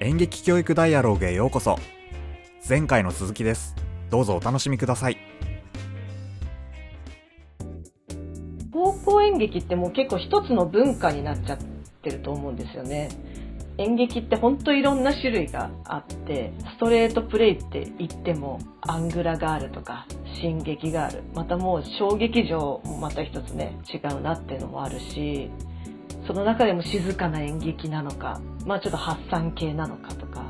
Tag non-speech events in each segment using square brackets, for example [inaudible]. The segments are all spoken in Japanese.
演劇教育ダイアログへようこそ。前回の続きです。どうぞお楽しみください。高校演劇ってもう結構一つの文化になっちゃってると思うんですよね。演劇ってほんといろんな種類があってストレートプレイって言ってもアングラがあるとか進撃がある。またもう小劇場もまた一つね違うなっていうのもあるしその中でも静かな演劇なのかまあちょっと発散系なのかとか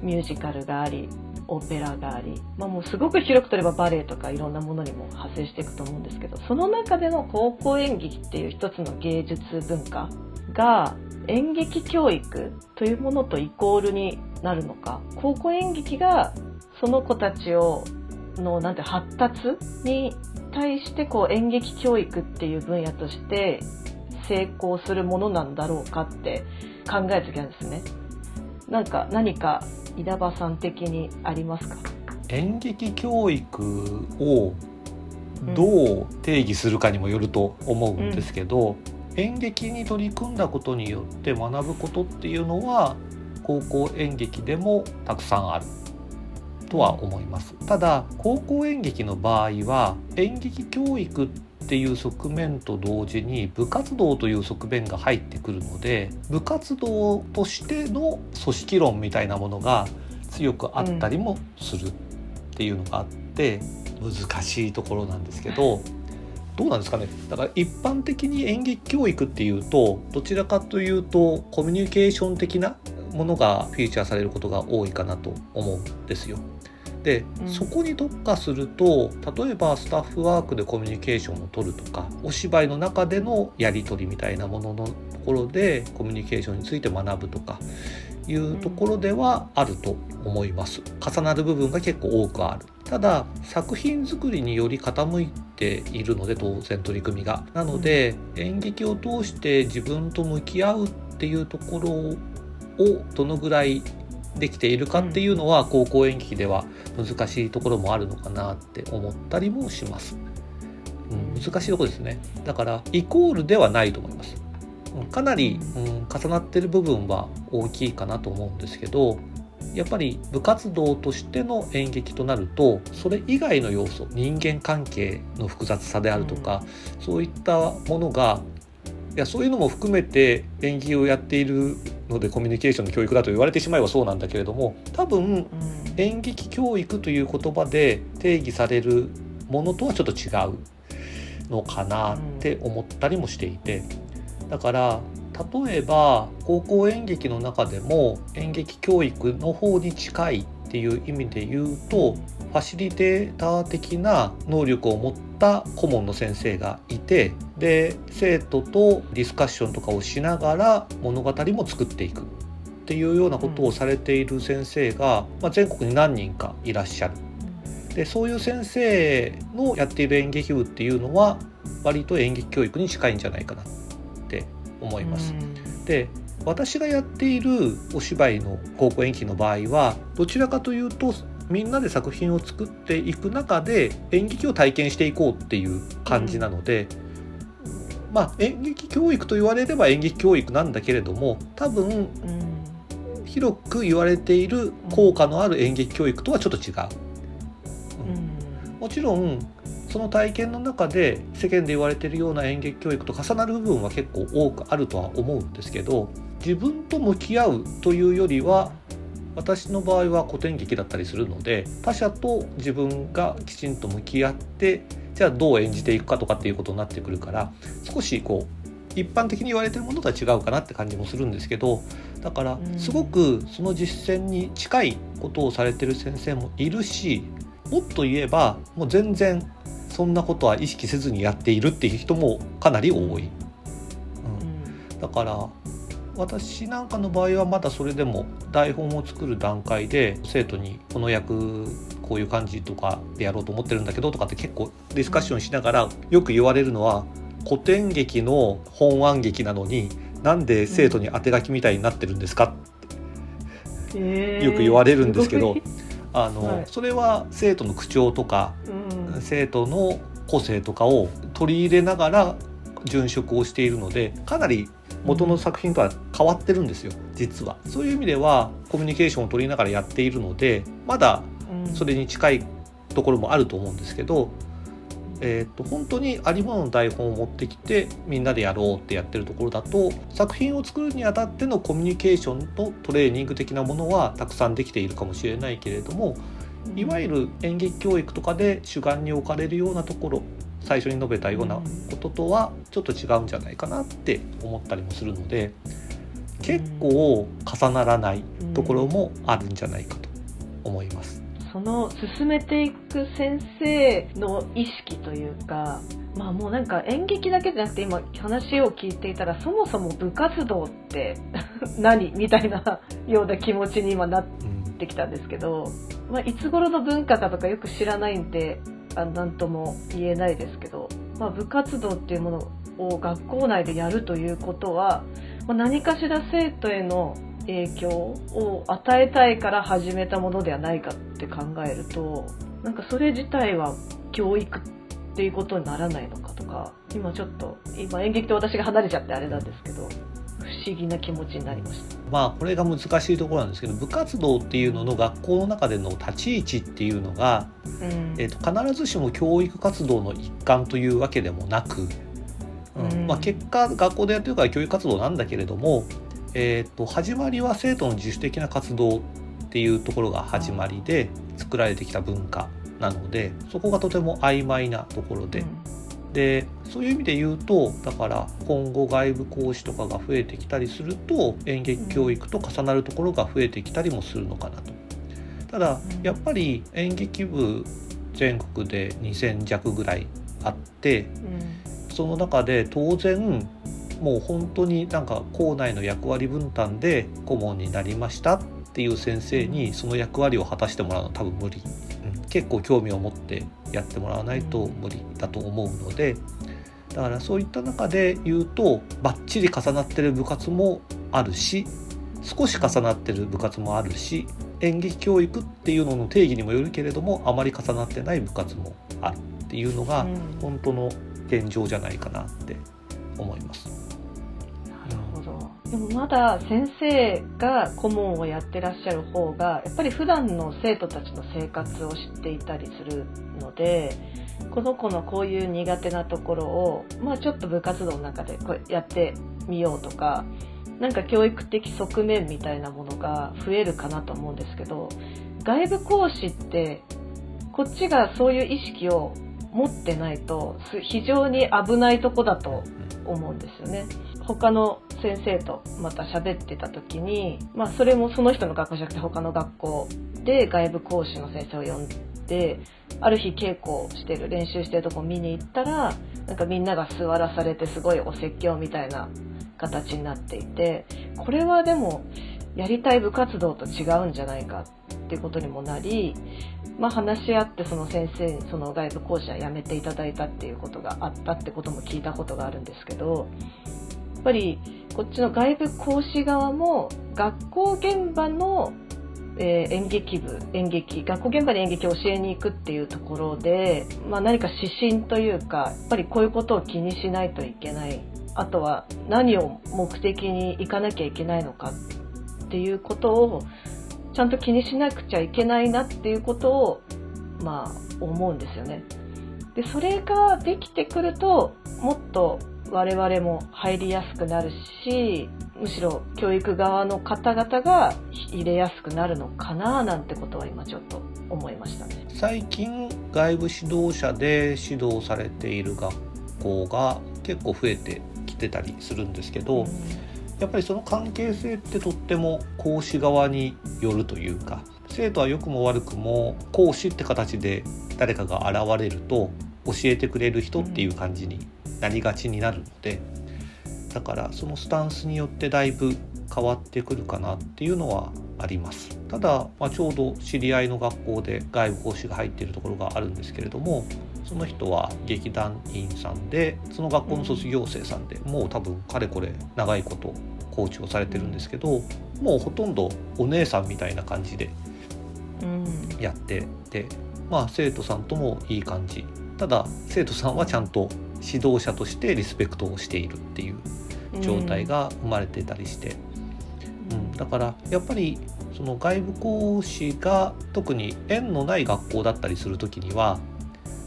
ミュージカルがありオペラがあり、まあ、もうすごく広くとればバレエとかいろんなものにも派生していくと思うんですけどその中での高校演劇っていう一つの芸術文化が演劇教育というものとイコールになるのか高校演劇がその子たちをのなんて発達に対してこう演劇教育っていう分野として成功するものなんだろうかって考える時なんですね。なんか何か稲葉さん的にありますか？演劇教育をどう定義するかにもよると思うんですけど、うん。演劇に取り組んだことによって学ぶことっていうのは高校演劇でもたくさんあるとは思います。ただ高校演劇の場合は演劇教育っていう側面と同時に部活動という側面が入ってくるので部活動としての組織論みたいなものが強くあったりもするっていうのがあって難しいところなんですけどどうなんですかね？だから一般的に演劇教育っていうとどちらかというとコミュニケーション的なものがフィーチャーされることが多いかなと思うんですよ。で、うん、そこに特化すると例えばスタッフワークでコミュニケーションを取るとかお芝居の中でのやり取りみたいなもののところでコミュニケーションについて学ぶとかいうところではあると思います。重なる部分が結構多くある。ただ作品作りにより傾いているので当然取り組みが。なので演劇を通して自分と向き合うっていうところをどのぐらいできているかっていうのは高校演劇では難しいところもあるのかなって思ったりもします。うん、難しいところですね。だからイコールではないと思います。かなり、うん、重なってる部分は大きいかなと思うんですけどやっぱり部活動としての演劇となるとそれ以外の要素人間関係の複雑さであるとか、うん、そういったものがいやそういうのも含めて演技をやっているのでコミュニケーションの教育だと言われてしまえばそうなんだけれども多分、演劇教育という言葉で定義されるものとはちょっと違うのかなって思ったりもしていて。だから例えば高校演劇の中でも演劇教育の方に近いっていう意味で言うとファシリテーター的な能力を持った顧問の先生がいてで生徒とディスカッションとかをしながら物語も作っていくっていうようなことをされている先生が、まあ、全国に何人かいらっしゃる。でそういう先生のやっている演劇部っていうのは割と演劇教育に近いんじゃないかなって思います。で私がやっているお芝居の高校演劇の場合はどちらかというとみんなで作品を作っていく中で演劇を体験していこうっていう感じなので、うん、まあ演劇教育と言われれば演劇教育なんだけれども多分、うん、広く言われている効果のある演劇教育とはちょっと違う。うん、もちろんその体験の中で世間で言われているような演劇教育と重なる部分は結構多くあるとは思うんですけど自分と向き合うというよりは私の場合は古典劇だったりするので他者と自分がきちんと向き合ってじゃあどう演じていくかとかっていうことになってくるから少しこう一般的に言われてるものとは違うかなって感じもするんですけどだからすごくその実践に近いことをされてる先生もいるしもっと言えばもう全然そんなことは意識せずにやっているっていう人もかなり多い。うん、だから私なんかの場合はまだそれでも台本を作る段階で生徒にこの役こういう感じとかでやろうと思ってるんだけどとかって結構ディスカッションしながらよく言われるのは古典劇の本案劇なのになんで生徒に当て書きみたいになってるんですか？ってよく言われるんですけど、あの、はい、それは生徒の口調とか、うん、生徒の個性とかを取り入れながら殉職をしているのでかなり元の作品とは変わってるんですよ実は。そういう意味ではコミュニケーションを取りながらやっているのでまだそれに近いところもあると思うんですけど、えーと、本当にありものの台本を持ってきてみんなでやろうってやってるところだと作品を作るにあたってのコミュニケーションとトレーニング的なものはたくさんできているかもしれないけれどもいわゆる演劇教育とかで主眼に置かれるようなところ最初に述べたようなこととはちょっと違うんじゃないかなって思ったりもするので結構重ならないところもあるんじゃないかと思います。その進めていく先生の意識というかまあもうなんか演劇だけじゃなくて今話を聞いていたらそもそも部活動って [laughs] 何みたいなような気持ちに今なってきたんですけど、まあ、いつ頃の文化かとかよく知らないんであ何とも言えないですけど、まあ、部活動っていうものを学校内でやるということは、まあ、何かしら生徒への影響を与えたいから始めたものではないかって考えるとなんかそれ自体は教育っていうことにならないのかとか今ちょっと今演劇と私が離れちゃってあれなんですけど。思議な気持ちになりました。まあこれが難しいところなんですけど部活動っていうのの学校の中での立ち位置っていうのが、うん、えー、と必ずしも教育活動の一環というわけでもなく、うん。まあ、結果学校でやってるから教育活動なんだけれどもえーと、始まりは生徒の自主的な活動っていうところが始まりで作られてきた文化なのでそこがとても曖昧なところで、うん、でそういう意味で言うとだから今後外部講師とかが増えてきたりすると演劇教育と重なるところが増えてきたりもするのかなと。ただやっぱり演劇部全国で2,000弱ぐらいあって、うん、その中で当然もう本当になんか校内の役割分担で顧問になりましたっていう先生にその役割を果たしてもらうのは多分無理、結構興味を持ってやってもらわないと無理だと思うのでだからそういった中で言うとバッチリ重なってる部活もあるし少し重なってる部活もあるし演劇教育っていうのの定義にもよるけれどもあまり重なってない部活もあるっていうのが本当の現状じゃないかなって思います。でもまだ先生が顧問をやってらっしゃる方がやっぱり普段の生徒たちの生活を知っていたりするのでこの子のこういう苦手なところを、まあ、ちょっと部活動の中でこうやってみようとかなんか教育的側面みたいなものが増えるかなと思うんですけど外部講師ってこっちがそういう意識を持ってないと非常に危ないとこだと思うんですよね。他の先生とまた喋ってた時に、まあ、それもその人の学校じゃなくて他の学校で外部講師の先生を呼んである日稽古してる練習してるとこ見に行ったらなんかみんなが座らされてすごいお説教みたいな形になっていてこれはでもやりたい部活動と違うんじゃないかっていうことにもなり、まあ、話し合ってその先生にその外部講師は辞めていただいたっていうことがあったってことも聞いたことがあるんですけどぱりこっちの外部講師側も学校現場の、えー、演劇部演劇学校現場で演劇を教えに行くっていうところで、まあ、何か指針というかやっぱりこういうことを気にしないといけないあとは何を目的に行かなきゃいけないのかっていうことをちゃんと気にしなくちゃいけないなっていうことをまあ思うんですよね。でそれができてくるともっと我々も入りやすくなるしむしろ教育側の方々が入れやすくなるのかななんてことは今ちょっと思いましたね。最近外部指導者で指導されている学校が結構増えてきてたりするんですけど、うん、やっぱりその関係性ってとっても講師側によるというか生徒は良くも悪くも講師って形で誰かが現れると教えてくれる人っていう感じになりがちになるのでだからそのスタンスによってだいぶ変わってくるかなっていうのはあります。ただ、まあ、ちょうど知り合いの学校で外部講師が入っているところがあるんですけれどもその人は劇団員さんでその学校の卒業生さんでもう多分かれこれ長いことコーチをされてるんですけどもうほとんどお姉さんみたいな感じでやってて、まあ生徒さんともいい感じ。ただ生徒さんはちゃんと指導者としてリスペクトをしているっていう状態が生まれてたりして、うん。だからやっぱりその外部講師が特に縁のない学校だったりする時には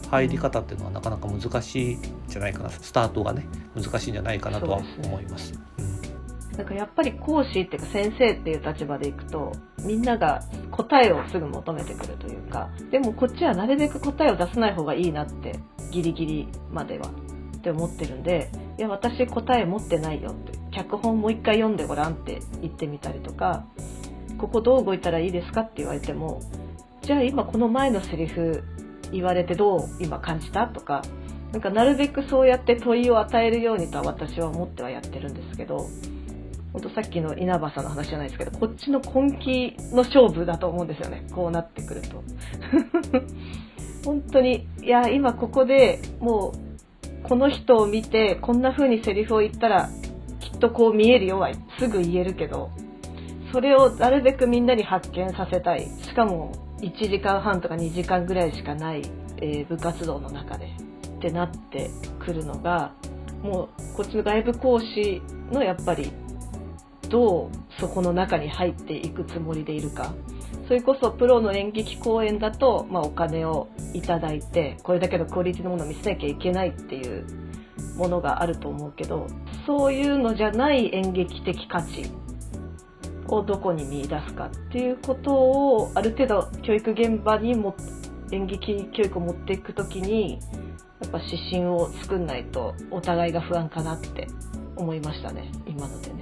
入り方っていうのはなかなか難しいんじゃないかな。スタートがね難しいんじゃないかなとは思います。なんかやっぱり講師っていうか先生っていう立場でいくとみんなが答えをすぐ求めてくるというかでもこっちはなるべく答えを出さない方がいいなってギリギリまではって思ってるんでいや私答え持ってないよって。脚本もう一回読んでごらんって言ってみたりとかここどう動いたらいいですかって言われてもじゃあ今この前のセリフ言われてどう今感じたとかなんかなるべくそうやって問いを与えるようにとは私は思ってはやってるんですけど本当さっきの稲葉さんの話じゃないですけどこっちの根気の勝負だと思うんですよね。こうなってくると。本当にいや今ここでもうこの人を見てこんな風にセリフを言ったらきっとこう見えるよはすぐ言えるけどそれをなるべくみんなに発見させたい。しかも1時間半とか2時間ぐらいしかない、えー部活動の中でってなってくるのがもうこっちの外部講師のやっぱりどうそこの中に入っていくつもりでいるか。それこそプロの演劇公演だと、まあ、お金をいただいてこれだけのクオリティのものを見せなきゃいけないっていうものがあると思うけどそういうのじゃない演劇的価値をどこに見出すかっていうことをある程度教育現場にも演劇教育を持っていくときにやっぱ指針を作んないとお互いが不安かなって思いましたね今のでね。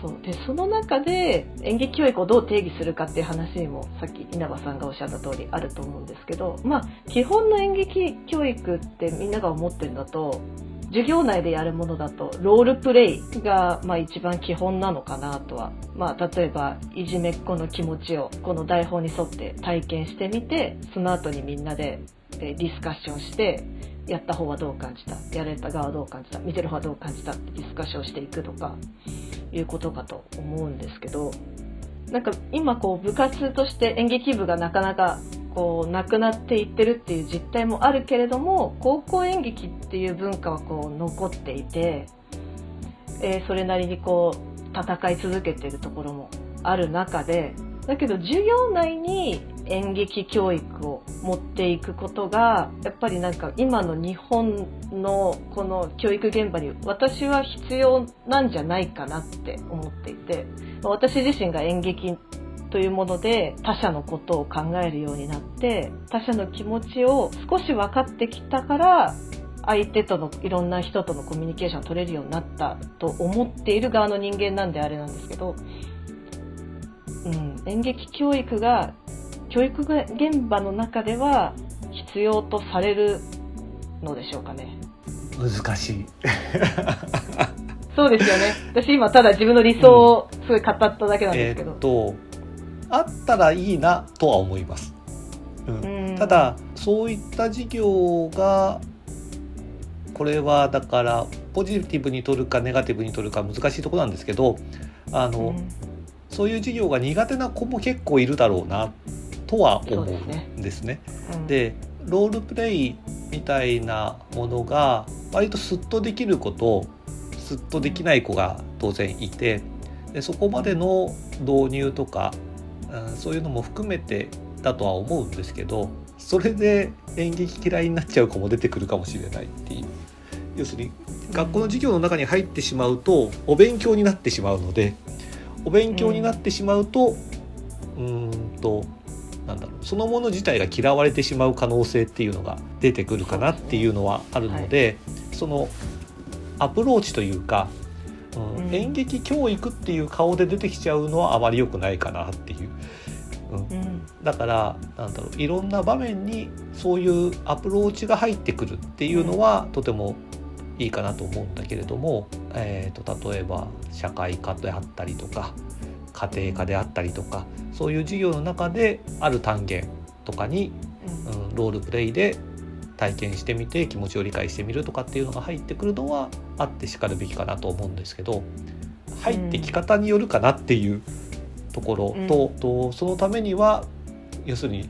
そう。でその中で演劇教育をどう定義するかっていう話にもさっき稲葉さんがおっしゃった通りあると思うんですけどまあ基本の演劇教育ってみんなが思ってるのと授業内でやるものだとロールプレイがまあ一番基本なのかなとは、まあ、例えばいじめっ子の気持ちをこの台本に沿って体験してみてその後にみんなでディスカッションしてやった方はどう感じた？やられた側はどう感じた？見てる方はどう感じた？ってディスカッションしていくとかいうことかと思うんですけどなんか今こう部活として演劇部がなかなかこうなくなっていってるっていう実態もあるけれども高校演劇っていう文化はこう残っていて、えーそれなりにこう戦い続けてるところもある中でだけど授業内に演劇教育を持っていくことがやっぱりなんか今の日本のこの教育現場に私は必要なんじゃないかなって思っていて私自身が演劇というもので他者のことを考えるようになって他者の気持ちを少し分かってきたから相手とのいろんな人とのコミュニケーションを取れるようになったと思っている側の人間なんであれなんですけど、うん、演劇教育が教育現場の中では必要とされるのでしょうかね。難しい。[laughs] そうですよね。私今ただ自分の理想をすごい語っただけなんですけど。えーっ。とあったらいいなとは思います、うん。うん。ただそういった事業がこれはだからポジティブに取るかネガティブに取るか難しいところなんですけどあの、うんそういう授業が苦手な子も結構いるだろうなとは思うそうですね。んですね。うん。でロールプレイみたいなものが割とスッとできる子とスッとできない子が当然いてでそこまでの導入とか、うんそういうのも含めてだとは思うんですけどそれで演劇嫌いになっちゃう子も出てくるかもしれないっていう。要するに学校の授業の中に入ってしまうとお勉強になってしまうのでお勉強になってしまうとうーんとなんだろうそのもの自体が嫌われてしまう可能性っていうのが出てくるかなっていうのはあるのでそのアプローチというか、うんうん。演劇教育っていう顔で出てきちゃうのはあまり良くないかなっていう。うん。うん。だからなんだろういろんな場面にそういうアプローチが入ってくるっていうのは、とてもいいかなと思うんだけれども、えー、と例えば社会科であったりとか家庭科であったりとかそういう授業の中である単元とかに、うん。うん、ロールプレイで体験してみて気持ちを理解してみるとかっていうのが入ってくるのはあってしかるべきかなと思うんですけど入ってき方によるかなっていうところと,、とそのためには要するに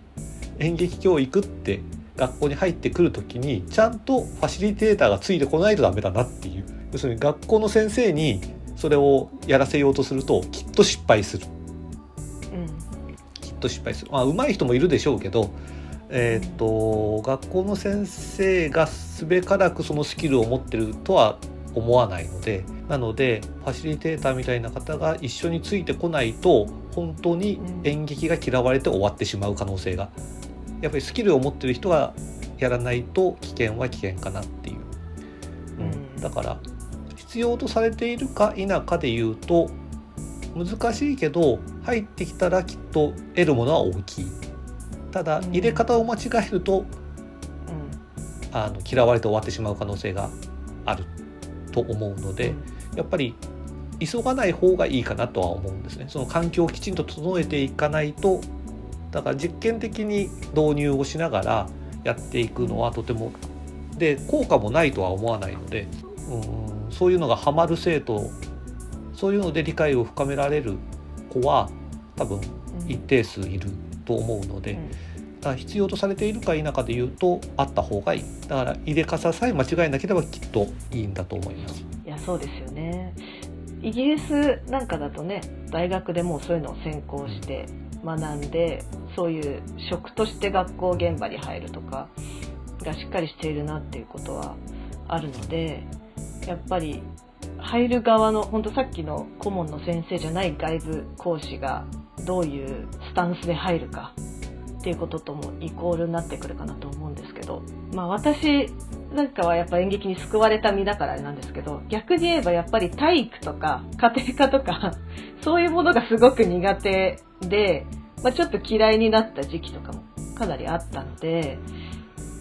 演劇教育って学校に入ってくる時にちゃんとファシリテーターがついてこないとダメだなっていう。要するに学校の先生にそれをやらせようとするときっと失敗する。うん。きっと失敗する。まあ上手い人もいるでしょうけどえーっと学校の先生がすべからくそのスキルを持ってるとは思わないのでなのでファシリテーターみたいな方が一緒についてこないと本当に演劇が嫌われて終わってしまう可能性がやっぱりスキルを持ってる人がやらないと危険は危険かなっていう、うん。だから必要とされているか否かで言うと難しいけど入ってきたらきっと得るものは大きい。ただうん。入れ方を間違えるとうん。あの嫌われて終わってしまう可能性があると思うのでやっぱり急がない方がいいかなとは思うんですね。その環境をきちんと整えていかないとだから実験的に導入をしながらやっていくのはとてもで効果もないとは思わないのでうんそういうのがハマる生徒そういうので理解を深められる子は多分うん。一定数いると思うので、うん。だから必要とされているか否かで言うとあった方がいい。だから入れ方さえ間違えなければきっといいんだと思います。いやそうですよね。イギリスなんかだとね大学でもうそういうのを専攻して学んでそういう職として学校現場に入るとかがしっかりしているなっていうことはあるのでやっぱり入る側のほんとさっきの顧問の先生じゃない外部講師がどういうスタンスで入るかっていうことともイコールになってくるかなと思うんですけどまあ私なんかはやっぱ演劇に救われた身だからあれなんですけど逆に言えばやっぱり体育とか家庭科とか [laughs] そういうものがすごく苦手で、まあ、ちょっと嫌いになった時期とかもかなりあったので、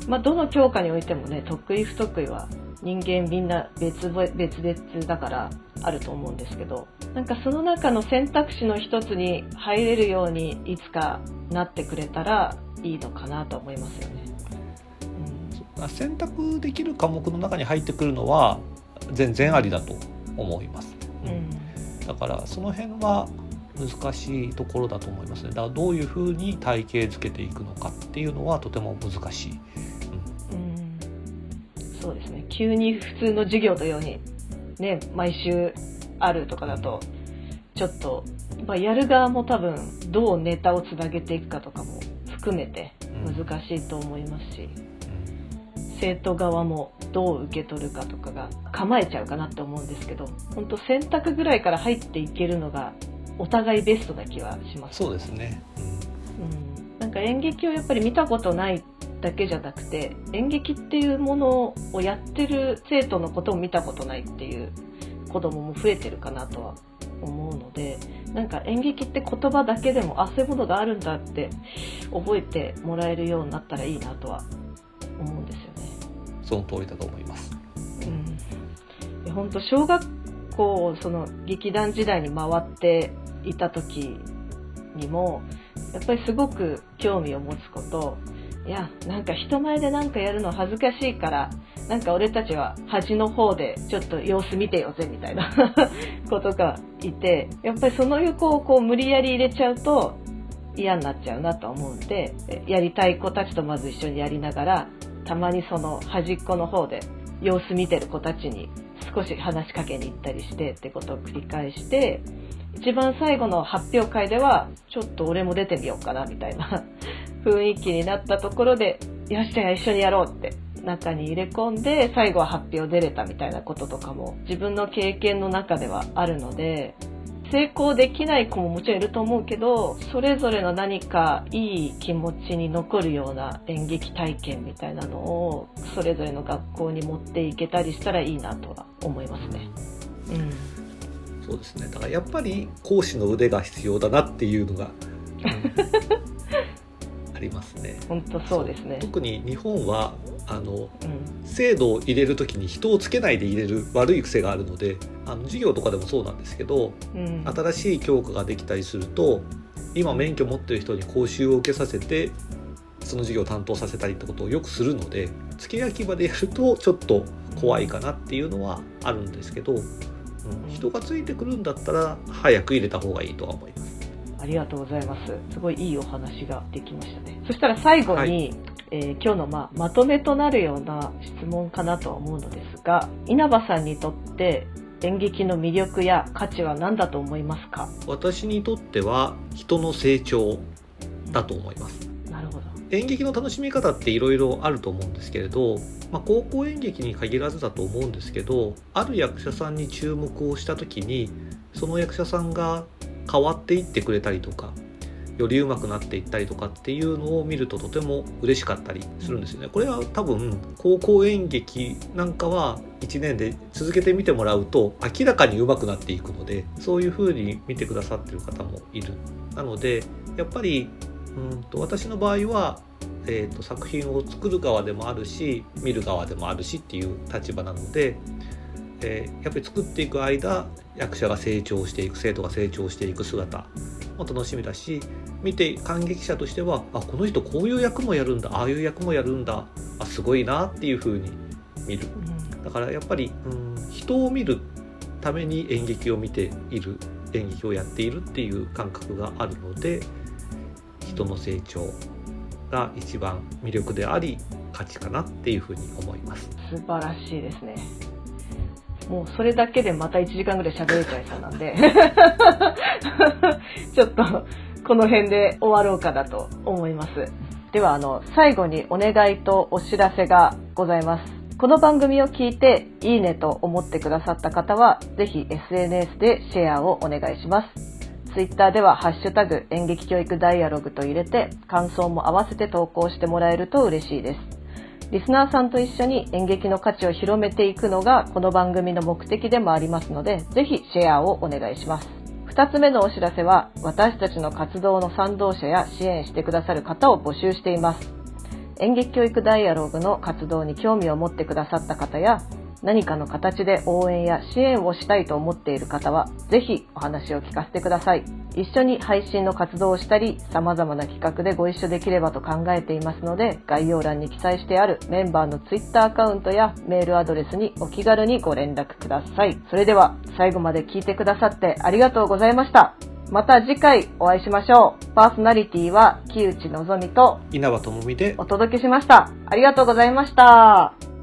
まあ、どの教科においてもね得意不得意は人間みんな別々別々だからあると思うんですけどなんかその中の選択肢の一つに入れるようにいつかなってくれたらいいのかなと思いますよね。選択できる科目の中に入ってくるのは全然ありだと思います、うん。うん。だからその辺は難しいところだと思いますね。だからどういうふうに体系づけていくのかっていうのはとても難しい、うんそうですね。急に普通の授業のようにね毎週あるとかだとちょっと、まあ、やる側も多分どうネタをつなげていくかとかも含めてうん。難しいと思いますし、うん。生徒側もどう受け取るかとかが構えちゃうかなって思うんですけど本当選択ぐらいから入っていけるのがお互いベストな気はします。そうですね、うん、なんか演劇をやっぱり見たことないだけじゃなくて演劇っていうものをやってる生徒のことを見たことないっていう子供も増えてるかなとは思うのでなんか演劇って言葉だけでもあそういうものがあるんだって覚えてもらえるようになったらいいなとは思うんですよね。その通りだと思います、うん、本当小学校その劇団時代に回っていた時にもやっぱりすごく興味を持つこといやなんか人前でなんかやるの恥ずかしいからなんか俺たちは端の方でちょっと様子見てよぜみたいな [laughs] ことがいてやっぱりその横をこう無理やり入れちゃうと嫌になっちゃうなと思うんでやりたい子たちとまず一緒にやりながらたまにその端っこの方で様子見てる子たちに少し話しかけに行ったりしてってことを繰り返して一番最後の発表会ではちょっと俺も出てみようかなみたいな雰囲気になったところでよっしゃ一緒にやろうって中に入れ込んで最後は発表出れたみたいなこととかも自分の経験の中ではあるので成功できない子ももちろんいると思うけどそれぞれの何かいい気持ちに残るような演劇体験みたいなのをそれぞれの学校に持っていけたりしたらいいなとは思いますね。うんそうですねだからやっぱり講師の腕が必要だなっていうのが、あ [laughs] りますね本当そうですね。特に日本はあのうん制度を入れる時に人をつけないで入れる悪い癖があるのであの授業とかでもそうなんですけどうん新しい教科ができたりすると今免許持ってる人に講習を受けさせてその授業を担当させたりってことをよくするので付け焼き場でやるとちょっと怖いかなっていうのはあるんですけど、うん、人がついてくるんだったら早く入れた方がいいとは思います。ありがとうございます。すごいいいお話ができましたね。そしたら最後に、はい。えー今日の、まあ、まとめとなるような質問かなとは思うのですが、稲葉さんにとって演劇の魅力や価値は何だと思いますか？私にとっては人の成長だと思います。なるほど。演劇の楽しみ方っていろいろあると思うんですけれど、まあ、高校演劇に限らずだと思うんですけどある役者さんに注目をした時にその役者さんが変わっていってくれたりとかより上手くなっていったりとかっていうのを見るととても嬉しかったりするんですよね。これは多分高校演劇なんかは1年で続けてみてもらうと明らかに上手くなっていくのでそういう風に見てくださってる方もいる。なのでやっぱりうんと私の場合は、えーと、作品を作る側でもあるし見る側でもあるしっていう立場なので、えー、やっぱり作っていく間役者が成長していく生徒が成長していく姿も楽しみだし見て感激者としてはあこの人こういう役もやるんだああいう役もやるんだあすごいなっていう風に見る。だからやっぱり、うん、人を見るために演劇を見ている演劇をやっているっていう感覚があるので人の成長が一番魅力であり価値かなっていうふうに思います。素晴らしいですねもうそれだけでまた1時間ぐらい喋れちゃいそうなんで [laughs] ちょっとこの辺で終わろうかなと思います。では、あの、最後にお願いとお知らせがございます。この番組を聞いていいねと思ってくださった方は、ぜひ SNS でシェアをお願いします。Twitter ではハッシュタグ演劇教育ダイアログと入れて感想も合わせて投稿してもらえると嬉しいです。リスナーさんと一緒に演劇の価値を広めていくのがこの番組の目的でもありますので、ぜひシェアをお願いします。2つ目のお知らせは私たちの活動の賛同者や支援してくださる方を募集しています演劇教育ダイアログの活動に興味を持ってくださった方や何かの形で応援や支援をしたいと思っている方は、ぜひお話を聞かせてください。一緒に配信の活動をしたり、様々な企画でご一緒できればと考えていますので、概要欄に記載してあるメンバーの Twitter アカウントやメールアドレスにお気軽にご連絡ください。それでは、最後まで聞いてくださってありがとうございました。また次回お会いしましょう。パーソナリティは木内のぞみと稲葉智美でお届けしました。ありがとうございました。